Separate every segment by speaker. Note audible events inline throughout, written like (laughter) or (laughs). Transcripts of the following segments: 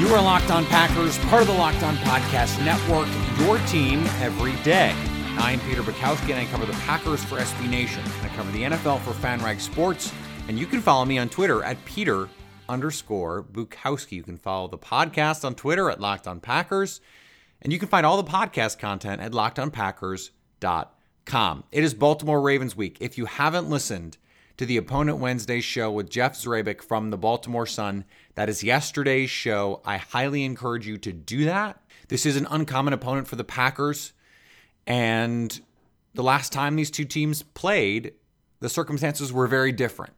Speaker 1: You are Locked On Packers, part of the Locked On Podcast Network, your team every day. I'm Peter Bukowski, and I cover the Packers for SB Nation. I cover the NFL for FanRag Sports. And you can follow me on Twitter at Peter underscore Bukowski. You can follow the podcast on Twitter at Locked On Packers. And you can find all the podcast content at lockedonpackers.com. It is Baltimore Ravens week. If you haven't listened to the Opponent Wednesday show with Jeff Zrebiec from the Baltimore Sun, that is yesterday's show. I highly encourage you to do that. This is an uncommon opponent for the Packers. And the last time these two teams played, the circumstances were very different.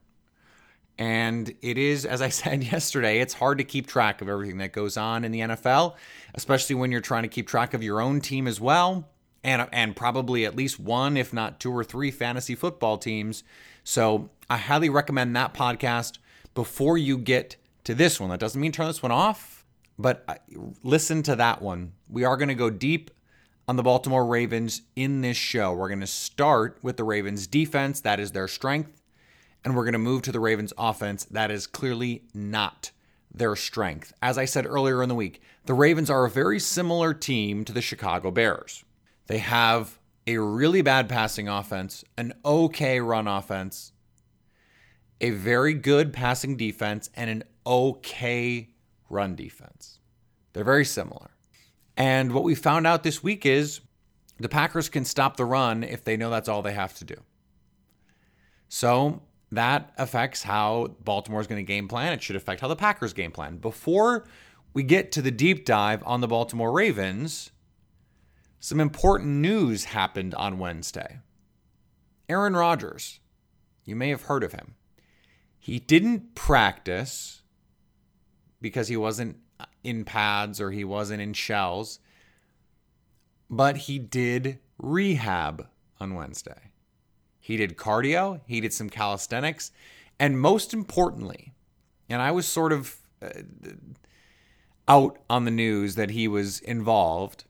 Speaker 1: And it is, as I (laughs) said yesterday, it's hard to keep track of everything that goes on in the NFL, especially when you're trying to keep track of your own team as well, and and probably at least one, if not two or three fantasy football teams. So I highly recommend that podcast before you get to this one. That doesn't mean turn this one off, but listen to that one. We are going to go deep on the Baltimore Ravens in this show. We're going to start with the Ravens defense, that is their strength, and we're going to move to the Ravens offense, that is clearly not their strength. As I said earlier in the week, the Ravens are a very similar team to the Chicago Bears. They have a really bad passing offense, an okay run offense, a very good passing defense, and an okay run defense. They're very similar. And what we found out this week is the Packers can stop the run if they know that's all they have to do. So that affects how Baltimore is going to game plan. It should affect how the Packers game plan. Before we get to the deep dive on the Baltimore Ravens, some important news happened on Wednesday. Aaron Rodgers, you may have heard of him. He didn't practice because he wasn't in pads or he wasn't in shells, but he did rehab on Wednesday. He did cardio, he did some calisthenics, and most importantly, and I was sort of uh, out on the news that he was involved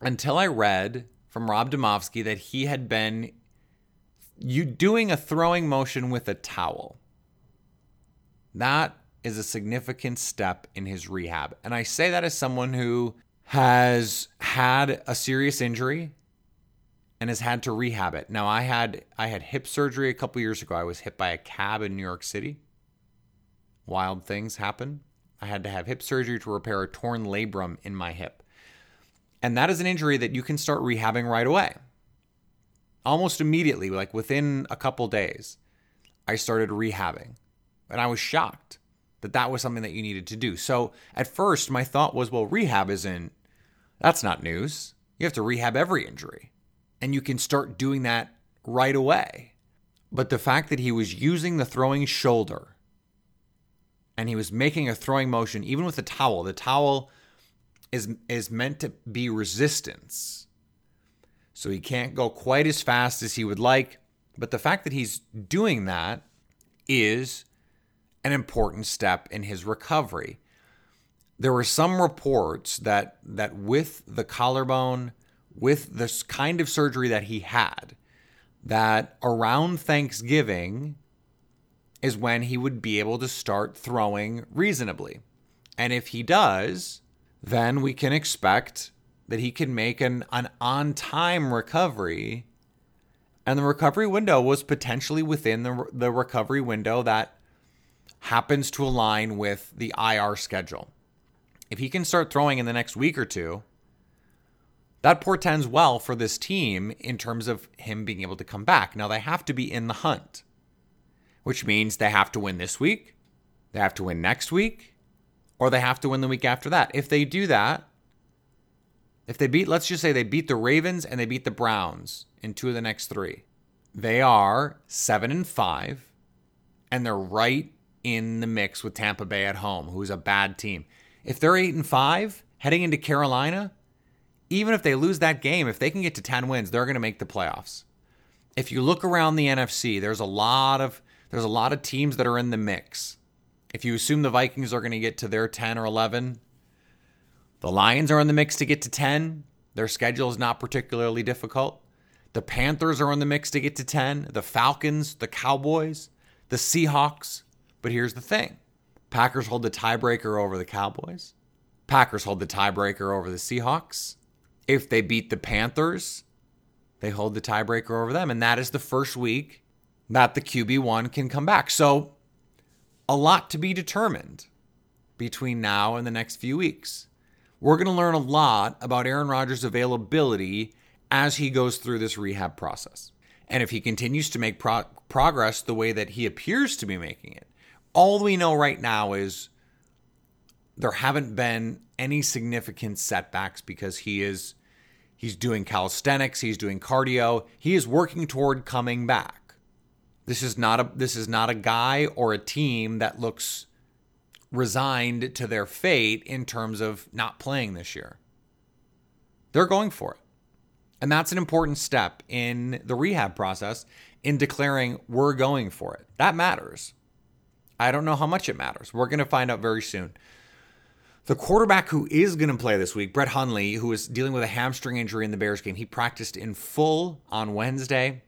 Speaker 1: until I read from Rob Demovsky that he had been you doing a throwing motion with a towel. That is a significant step in his rehab. And I say that as someone who has had a serious injury and has had to rehab it. Now I had I had hip surgery a couple years ago. I was hit by a cab in New York City. Wild things happen. I had to have hip surgery to repair a torn labrum in my hip. And that is an injury that you can start rehabbing right away. Almost immediately, like within a couple days, I started rehabbing. And I was shocked that that was something that you needed to do. So at first, my thought was, well, rehab isn't, that's not news. You have to rehab every injury. And you can start doing that right away. But the fact that he was using the throwing shoulder and he was making a throwing motion, even with the towel, the towel is, is meant to be resistance. So he can't go quite as fast as he would like. But the fact that he's doing that is an important step in his recovery. There were some reports that that with the collarbone, with this kind of surgery that he had, that around Thanksgiving is when he would be able to start throwing reasonably. And if he does, then we can expect that he can make an, an on time recovery. And the recovery window was potentially within the, the recovery window that happens to align with the IR schedule. If he can start throwing in the next week or two, that portends well for this team in terms of him being able to come back. Now, they have to be in the hunt, which means they have to win this week, they have to win next week, or they have to win the week after that. If they do that, if they beat, let's just say they beat the Ravens and they beat the Browns in two of the next three, they are seven and five, and they're right in the mix with Tampa Bay at home, who's a bad team. If they're eight and five heading into Carolina, even if they lose that game, if they can get to 10 wins, they're going to make the playoffs. If you look around the NFC, there's a lot of there's a lot of teams that are in the mix. If you assume the Vikings are going to get to their 10 or 11, the Lions are in the mix to get to 10. Their schedule is not particularly difficult. The Panthers are in the mix to get to 10. The Falcons, the Cowboys, the Seahawks. But here's the thing Packers hold the tiebreaker over the Cowboys. Packers hold the tiebreaker over the Seahawks. If they beat the Panthers, they hold the tiebreaker over them. And that is the first week that the QB1 can come back. So, a lot to be determined between now and the next few weeks. We're going to learn a lot about Aaron Rodgers' availability as he goes through this rehab process. And if he continues to make pro- progress the way that he appears to be making it, all we know right now is there haven't been any significant setbacks because he is he's doing calisthenics, he's doing cardio, he is working toward coming back. This is not a this is not a guy or a team that looks resigned to their fate in terms of not playing this year. They're going for it. And that's an important step in the rehab process in declaring we're going for it. That matters. I don't know how much it matters. We're going to find out very soon. The quarterback who is going to play this week, Brett Hundley, who is dealing with a hamstring injury in the Bears game, he practiced in full on Wednesday.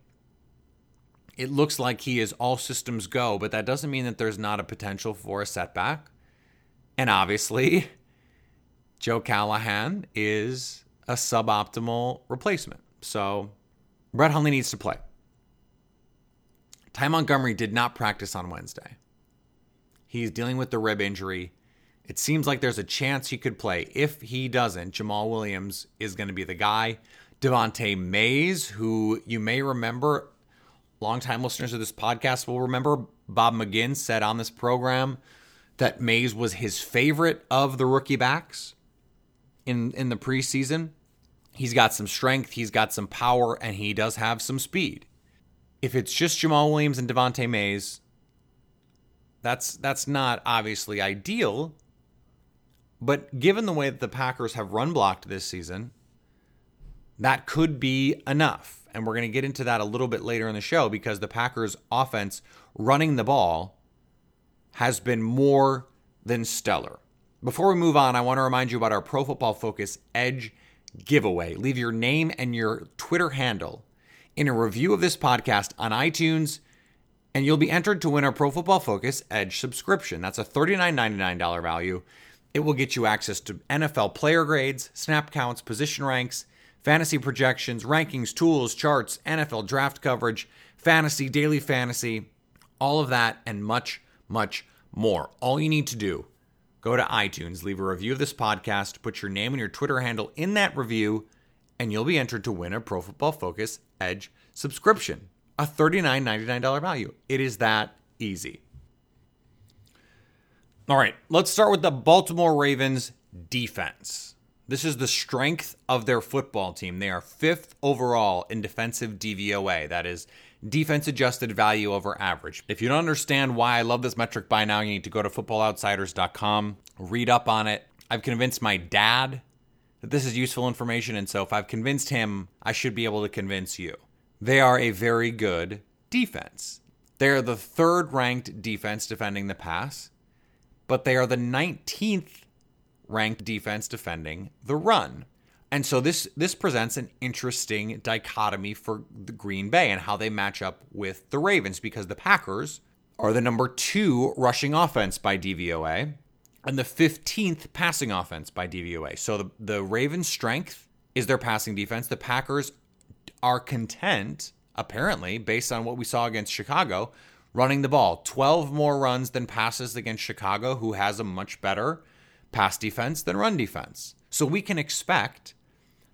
Speaker 1: It looks like he is all systems go, but that doesn't mean that there's not a potential for a setback. And obviously, (laughs) Joe Callahan is a suboptimal replacement. So Brett Hundley needs to play. Ty Montgomery did not practice on Wednesday. He's dealing with the rib injury. It seems like there's a chance he could play. If he doesn't, Jamaal Williams is going to be the guy. Devante Mays, who you may remember, longtime listeners of this podcast will remember, Bob McGinn said on this program that Mays was his favorite of the rookie backs in in the preseason. He's got some strength, he's got some power, and he does have some speed. If it's just Jamaal Williams and Devante Mays, that's that's not obviously ideal. But given the way that the Packers have run blocked this season, that could be enough. And we're going to get into that a little bit later in the show because the Packers offense running the ball has been more than stellar. Before we move on, I want to remind you about our Pro Football Focus Edge giveaway. Leave your name and your Twitter handle in a review of this podcast on iTunes, and you'll be entered to win our Pro Football Focus Edge subscription. That's a $39.99 value. It will get you access to NFL player grades, snap counts, position ranks, fantasy projections, rankings, tools, charts, NFL draft coverage, fantasy, daily fantasy, all of that, and much, much more. All you need to do go to iTunes, leave a review of this podcast, put your name and your Twitter handle in that review, and you'll be entered to win a Pro Football Focus Edge subscription, a $39.99 value. It is that easy. All right, let's start with the Baltimore Ravens defense. This is the strength of their football team. They are fifth overall in defensive DVOA. That is defense adjusted value over average. If you don't understand why I love this metric by now, you need to go to footballoutsiders.com, read up on it. I've convinced my dad that this is useful information, and so if I've convinced him, I should be able to convince you. They are a very good defense. They are the third ranked defense defending the pass but they are the 19th ranked defense defending the run. And so this this presents an interesting dichotomy for the Green Bay and how they match up with the Ravens because the Packers are the number 2 rushing offense by DVOA and the 15th passing offense by DVOA. So the, the Ravens' strength is their passing defense. The Packers are content, apparently, based on what we saw against Chicago, running the ball. 12 more runs than passes against Chicago, who has a much better pass defense than run defense. So we can expect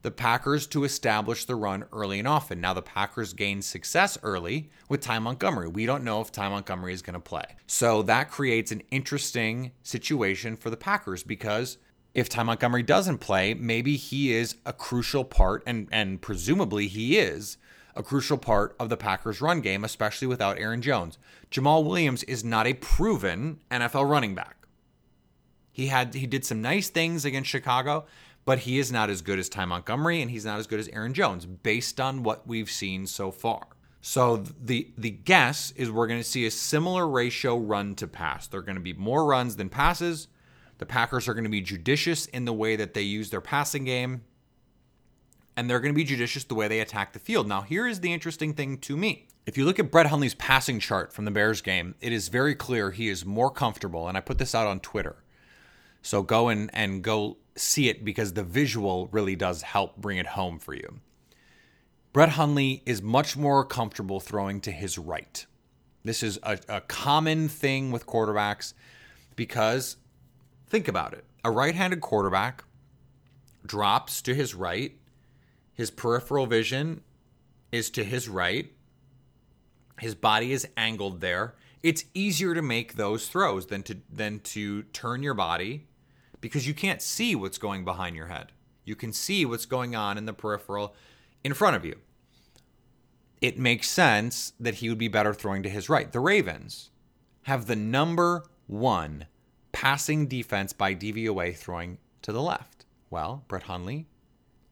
Speaker 1: the Packers to establish the run early and often. Now, the Packers gained success early with Ty Montgomery. We don't know if Ty Montgomery is going to play. So that creates an interesting situation for the Packers because if Ty Montgomery doesn't play, maybe he is a crucial part, and, and presumably he is a crucial part of the Packers' run game, especially without Aaron Jones. Jamaal Williams is not a proven NFL running back. He had he did some nice things against Chicago, but he is not as good as Ty Montgomery and he's not as good as Aaron Jones based on what we've seen so far. So the the guess is we're going to see a similar ratio run to pass. There're going to be more runs than passes. The Packers are going to be judicious in the way that they use their passing game. And they're going to be judicious the way they attack the field. Now, here is the interesting thing to me. If you look at Brett Hundley's passing chart from the Bears game, it is very clear he is more comfortable. And I put this out on Twitter. So go and, and go see it because the visual really does help bring it home for you. Brett Hundley is much more comfortable throwing to his right. This is a, a common thing with quarterbacks because think about it. A right handed quarterback drops to his right, his peripheral vision is to his right, his body is angled there. It's easier to make those throws than to than to turn your body because you can't see what's going behind your head. You can see what's going on in the peripheral in front of you. It makes sense that he would be better throwing to his right. The Ravens have the number one passing defense by DVOA throwing to the left. Well, Brett Hundley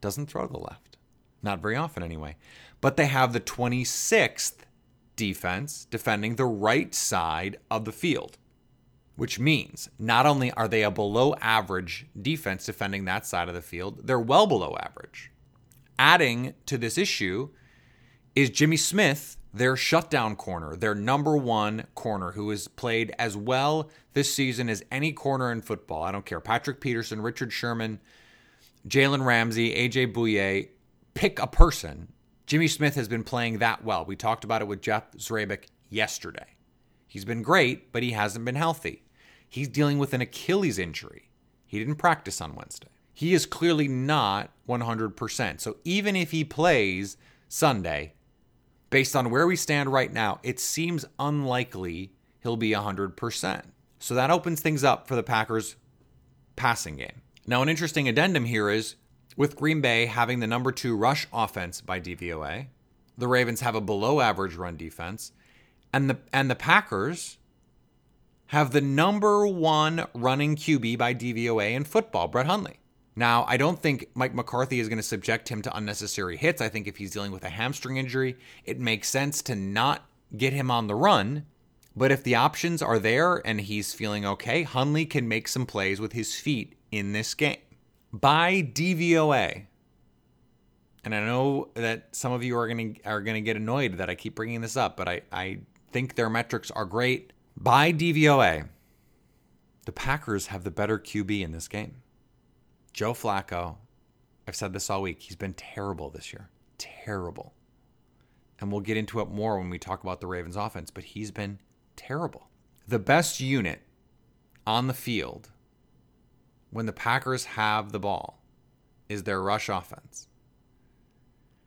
Speaker 1: doesn't throw to the left. Not very often, anyway. But they have the 26th defense defending the right side of the field which means not only are they a below average defense defending that side of the field, they're well below average. Adding to this issue is Jimmy Smith, their shutdown corner, their number one corner, who has played as well this season as any corner in football. I don't care. Patrick Peterson, Richard Sherman, Jalen Ramsey, AJ Bouye, pick a person. Jimmy Smith has been playing that well. We talked about it with Jeff Zrebiec yesterday. He's been great, but he hasn't been healthy. He's dealing with an Achilles injury. He didn't practice on Wednesday. He is clearly not 100%. So even if he plays Sunday, based on where we stand right now, it seems unlikely he'll be 100%. So that opens things up for the Packers passing game. Now, an interesting addendum here is with Green Bay having the number two rush offense by DVOA, the Ravens have a below average run defense, and the and the Packers have the number one running QB by DVOA in football, Brett Hundley. Now, I don't think Mike McCarthy is going to subject him to unnecessary hits. I think if he's dealing with a hamstring injury, it makes sense to not get him on the run. But if the options are there and he's feeling okay, Hundley can make some plays with his feet in this game. By DVOA, and I know that some of you are going to are going to get annoyed that I keep bringing this up, but I, I think their metrics are great. By DVOA, the Packers have the better QB in this game. Joe Flacco, I've said this all week, he's been terrible this year. Terrible. And we'll get into it more when we talk about the Ravens offense, but he's been terrible. The best unit on the field when the Packers have the ball is their rush offense.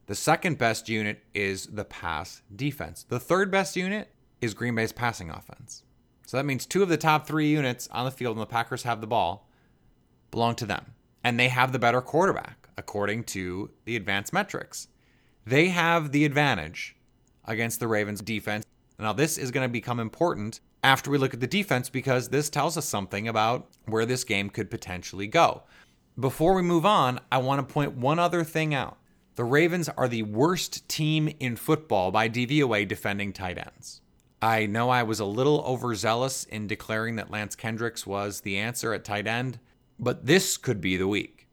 Speaker 1: The second best unit is the pass defense. The third best unit is Green Bay's passing offense. So that means two of the top three units on the field when the Packers have the ball belong to them. And they have the better quarterback, according to the advanced metrics. They have the advantage against the Ravens defense. Now, this is going to become important after we look at the defense because this tells us something about where this game could potentially go. Before we move on, I want to point one other thing out. The Ravens are the worst team in football by DVOA defending tight ends. I know I was a little overzealous in declaring that Lance Kendricks was the answer at tight end, but this could be the week.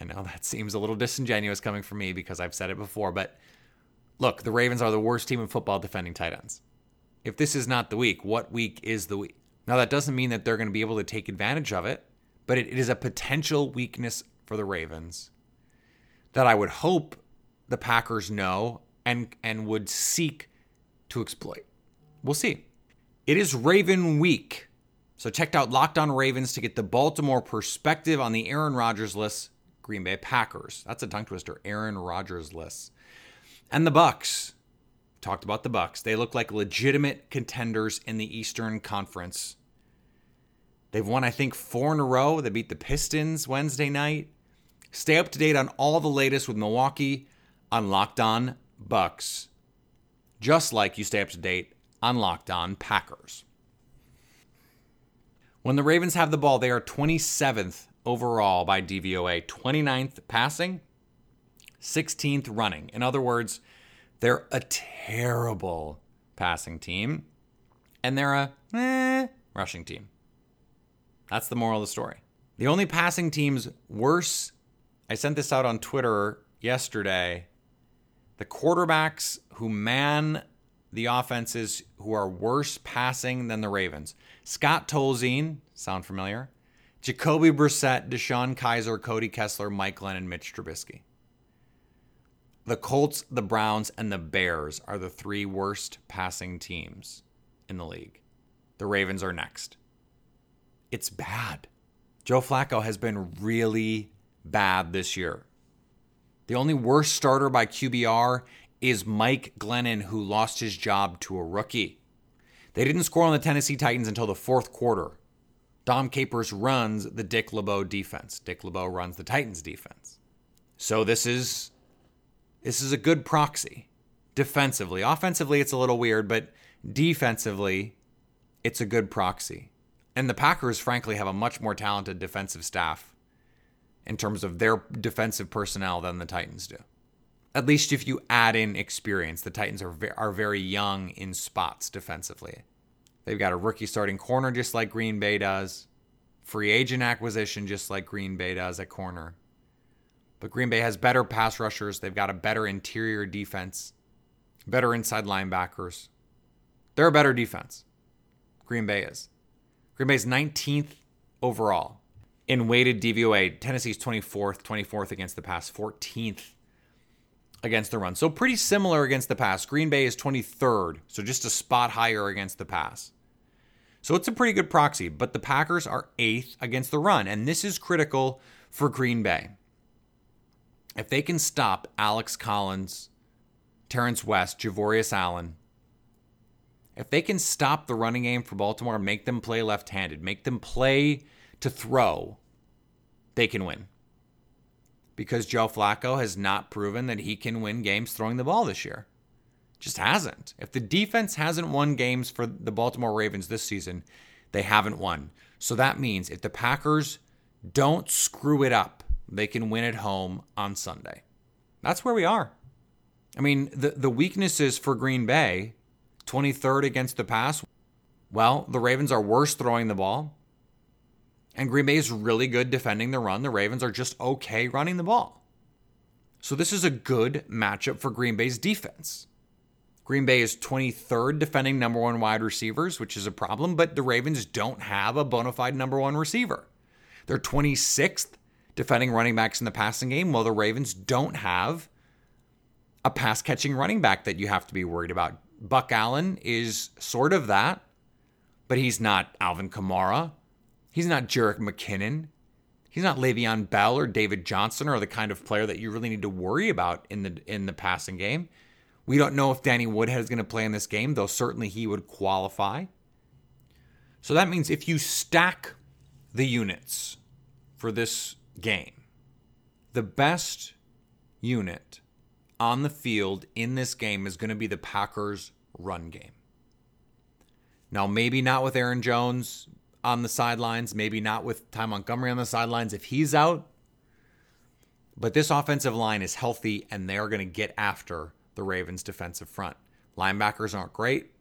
Speaker 1: I know that seems a little disingenuous coming from me because I've said it before, but look, the Ravens are the worst team in football defending tight ends. If this is not the week, what week is the week? Now, that doesn't mean that they're going to be able to take advantage of it, but it is a potential weakness for the Ravens that I would hope the Packers know and, and would seek to exploit. We'll see. It is Raven week. So check out Locked On Ravens to get the Baltimore perspective on the Aaron Rodgers list Green Bay Packers. That's a tongue twister. Aaron Rodgers list. And the Bucks. Talked about the Bucks. They look like legitimate contenders in the Eastern Conference. They've won, I think, four in a row. They beat the Pistons Wednesday night. Stay up to date on all the latest with Milwaukee on Locked On Bucks. Just like you stay up to date on Locked On Packers. When the Ravens have the ball, they are 27th overall by DVOA, 29th passing, 16th running. In other words, they're a terrible passing team, and they're a eh, rushing team. That's the moral of the story. The only passing teams worse, I sent this out on Twitter yesterday. The quarterbacks who man the offenses who are worse passing than the Ravens. Scott Tolzien, sound familiar? Jacoby Brissett, DeShone Kizer, Cody Kessler, Mike Glenn, and Mitch Trubisky. The Colts, the Browns, and the Bears are the three worst passing teams in the league. The Ravens are next. It's bad. Joe Flacco has been really bad this year. The only worst starter by QBR is Mike Glennon, who lost his job to a rookie. They didn't score on the Tennessee Titans until the fourth quarter. Dom Capers runs the Dick LeBeau defense. Dick LeBeau runs the Titans defense. So this is this is a good proxy defensively. Offensively, it's a little weird, but defensively, it's a good proxy. And the Packers, frankly, have a much more talented defensive staff in terms of their defensive personnel than the Titans do. At least if you add in experience, the Titans are ve- are very young in spots defensively. They've got a rookie starting corner just like Green Bay does, free agent acquisition just like Green Bay does at corner. But Green Bay has better pass rushers. They've got a better interior defense, better inside linebackers. They're a better defense. Green Bay is. Green Bay's 19th overall in weighted DVOA. Tennessee's 24th, 24th against the pass, 14th against the run. So pretty similar against the pass. Green Bay is 23rd, so just a spot higher against the pass. So it's a pretty good proxy, but the Packers are 8th against the run, and this is critical for Green Bay. If they can stop Alex Collins, Terrence West, Javorius Allen, if they can stop the running game for Baltimore, make them play left handed, make them play to throw, they can win because Joe Flacco has not proven that he can win games throwing the ball this year. Just hasn't. If the defense hasn't won games for the Baltimore Ravens this season, they haven't won. So that means if the Packers don't screw it up, they can win at home on Sunday. That's where we are. I mean, the, the weaknesses for Green Bay 23rd against the pass. Well, the Ravens are worse throwing the ball. And Green Bay is really good defending the run. The Ravens are just okay running the ball. So this is a good matchup for Green Bay's defense. Green Bay is 23rd defending number one wide receivers, which is a problem, but the Ravens don't have a bona fide number one receiver. They're 26th defending running backs in the passing game, while the Ravens don't have a pass catching running back that you have to be worried about. Buck Allen is sort of that, but he's not Alvin Kamara. He's not Jerick McKinnon. He's not Le'Veon Bell or David Johnson or the kind of player that you really need to worry about in the in the passing game. We don't know if Danny Woodhead is going to play in this game, though certainly he would qualify. So that means if you stack the units for this game, the best unit on the field in this game is going to be the Packers' run game. Now, maybe not with Aaron Jones, on the sidelines, maybe not with Ty Montgomery on the sidelines if he's out. But this offensive line is healthy and they are going to get after the Ravens' defensive front. Linebackers aren't great.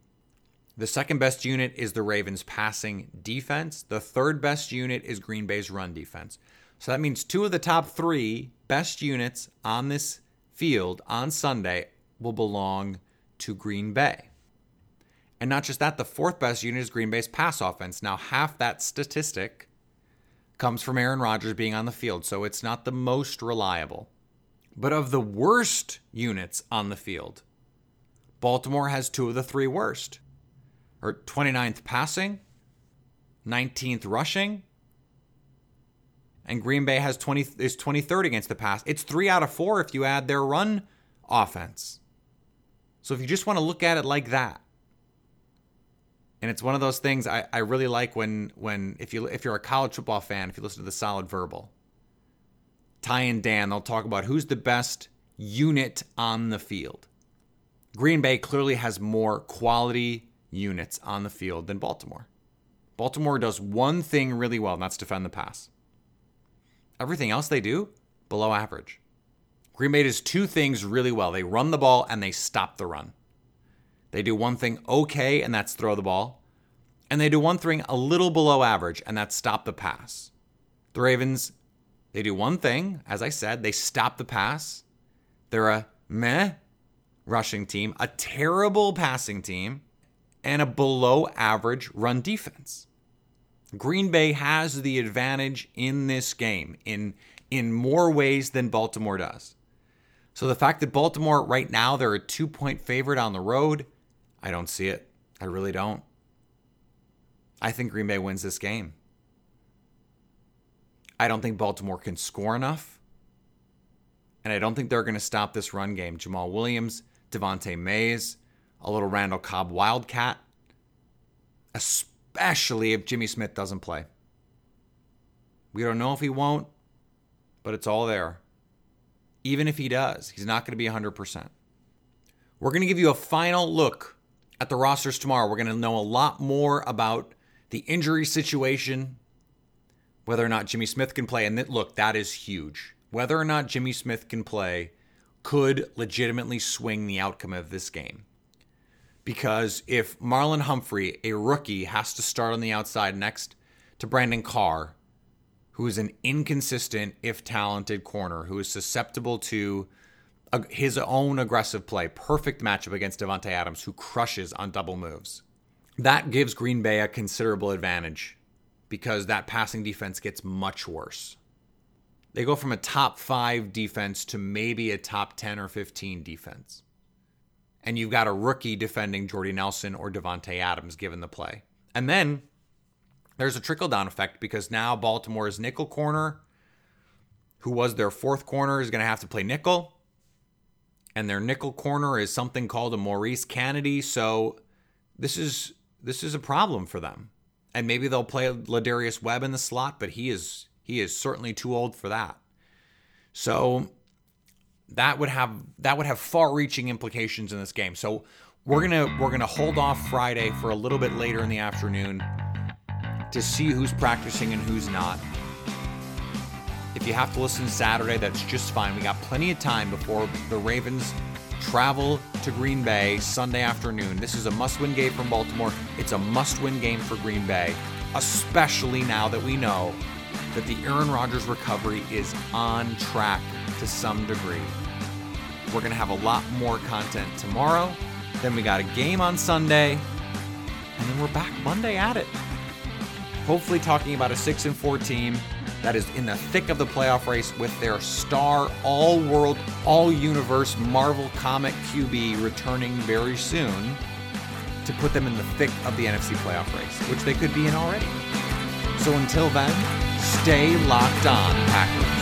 Speaker 1: The second best unit is the Ravens' passing defense. The third best unit is Green Bay's run defense. So that means two of the top three best units on this field on Sunday will belong to Green Bay. And not just that, the fourth best unit is Green Bay's pass offense. Now, half that statistic comes from Aaron Rodgers being on the field, so it's not the most reliable. But of the worst units on the field, Baltimore has two of the three worst. Or 29th passing, 19th rushing, and Green Bay has 20 is 23rd against the pass. It's 3 out of 4 if you add their run offense. So if you just want to look at it like that, and it's one of those things I, I really like when when if you if you're a college football fan, if you listen to the solid verbal, Ty and Dan, they'll talk about who's the best unit on the field. Green Bay clearly has more quality units on the field than Baltimore. Baltimore does one thing really well, and that's defend the pass. Everything else they do, below average. Green Bay does two things really well they run the ball and they stop the run. They do one thing okay, and that's throw the ball. And they do one thing a little below average, and that's stop the pass. The Ravens, they do one thing, as I said, they stop the pass. They're a meh rushing team, a terrible passing team, and a below average run defense. Green Bay has the advantage in this game in in more ways than Baltimore does. So the fact that Baltimore right now they're a 2-point favorite on the road, I don't see it. I really don't. I think Green Bay wins this game. I don't think Baltimore can score enough. And I don't think they're going to stop this run game. Jamaal Williams, Devante Mays, a little Randall Cobb Wildcat, especially if Jimmy Smith doesn't play. We don't know if he won't, but it's all there. Even if he does, he's not going to be 100%. We're going to give you a final look at the rosters tomorrow. We're going to know a lot more about the injury situation, whether or not Jimmy Smith can play. And th- look, that is huge. Whether or not Jimmy Smith can play could legitimately swing the outcome of this game. Because if Marlon Humphrey, a rookie, has to start on the outside next to Brandon Carr, who is an inconsistent, if talented corner, who is susceptible to his own aggressive play, perfect matchup against Davante Adams, who crushes on double moves. That gives Green Bay a considerable advantage because that passing defense gets much worse. They go from a top five defense to maybe a top 10 or 15 defense. And you've got a rookie defending Jordy Nelson or Davante Adams given the play. And then there's a trickle down effect because now Baltimore's nickel corner, who was their fourth corner, is going to have to play nickel. And their nickel corner is something called a Maurice Canady. So this is this is a problem for them. And maybe they'll play Lardarius Webb in the slot, but he is he is certainly too old for that. So that would have that would have far-reaching implications in this game. So we're gonna we're gonna hold off Friday for a little bit later in the afternoon to see who's practicing and who's not. If you have to listen Saturday, that's just fine. We got plenty of time before the Ravens travel to Green Bay Sunday afternoon. This is a must win game from Baltimore. It's a must win game for Green Bay, especially now that we know that the Aaron Rodgers recovery is on track to some degree. We're going to have a lot more content tomorrow. Then we got a game on Sunday. And then we're back Monday at it. Hopefully, talking about a 6 and 4 team that is in the thick of the playoff race with their star, all world, all universe Marvel comic QB returning very soon to put them in the thick of the NFC playoff race, which they could be in already. So until then, stay locked on, Packers.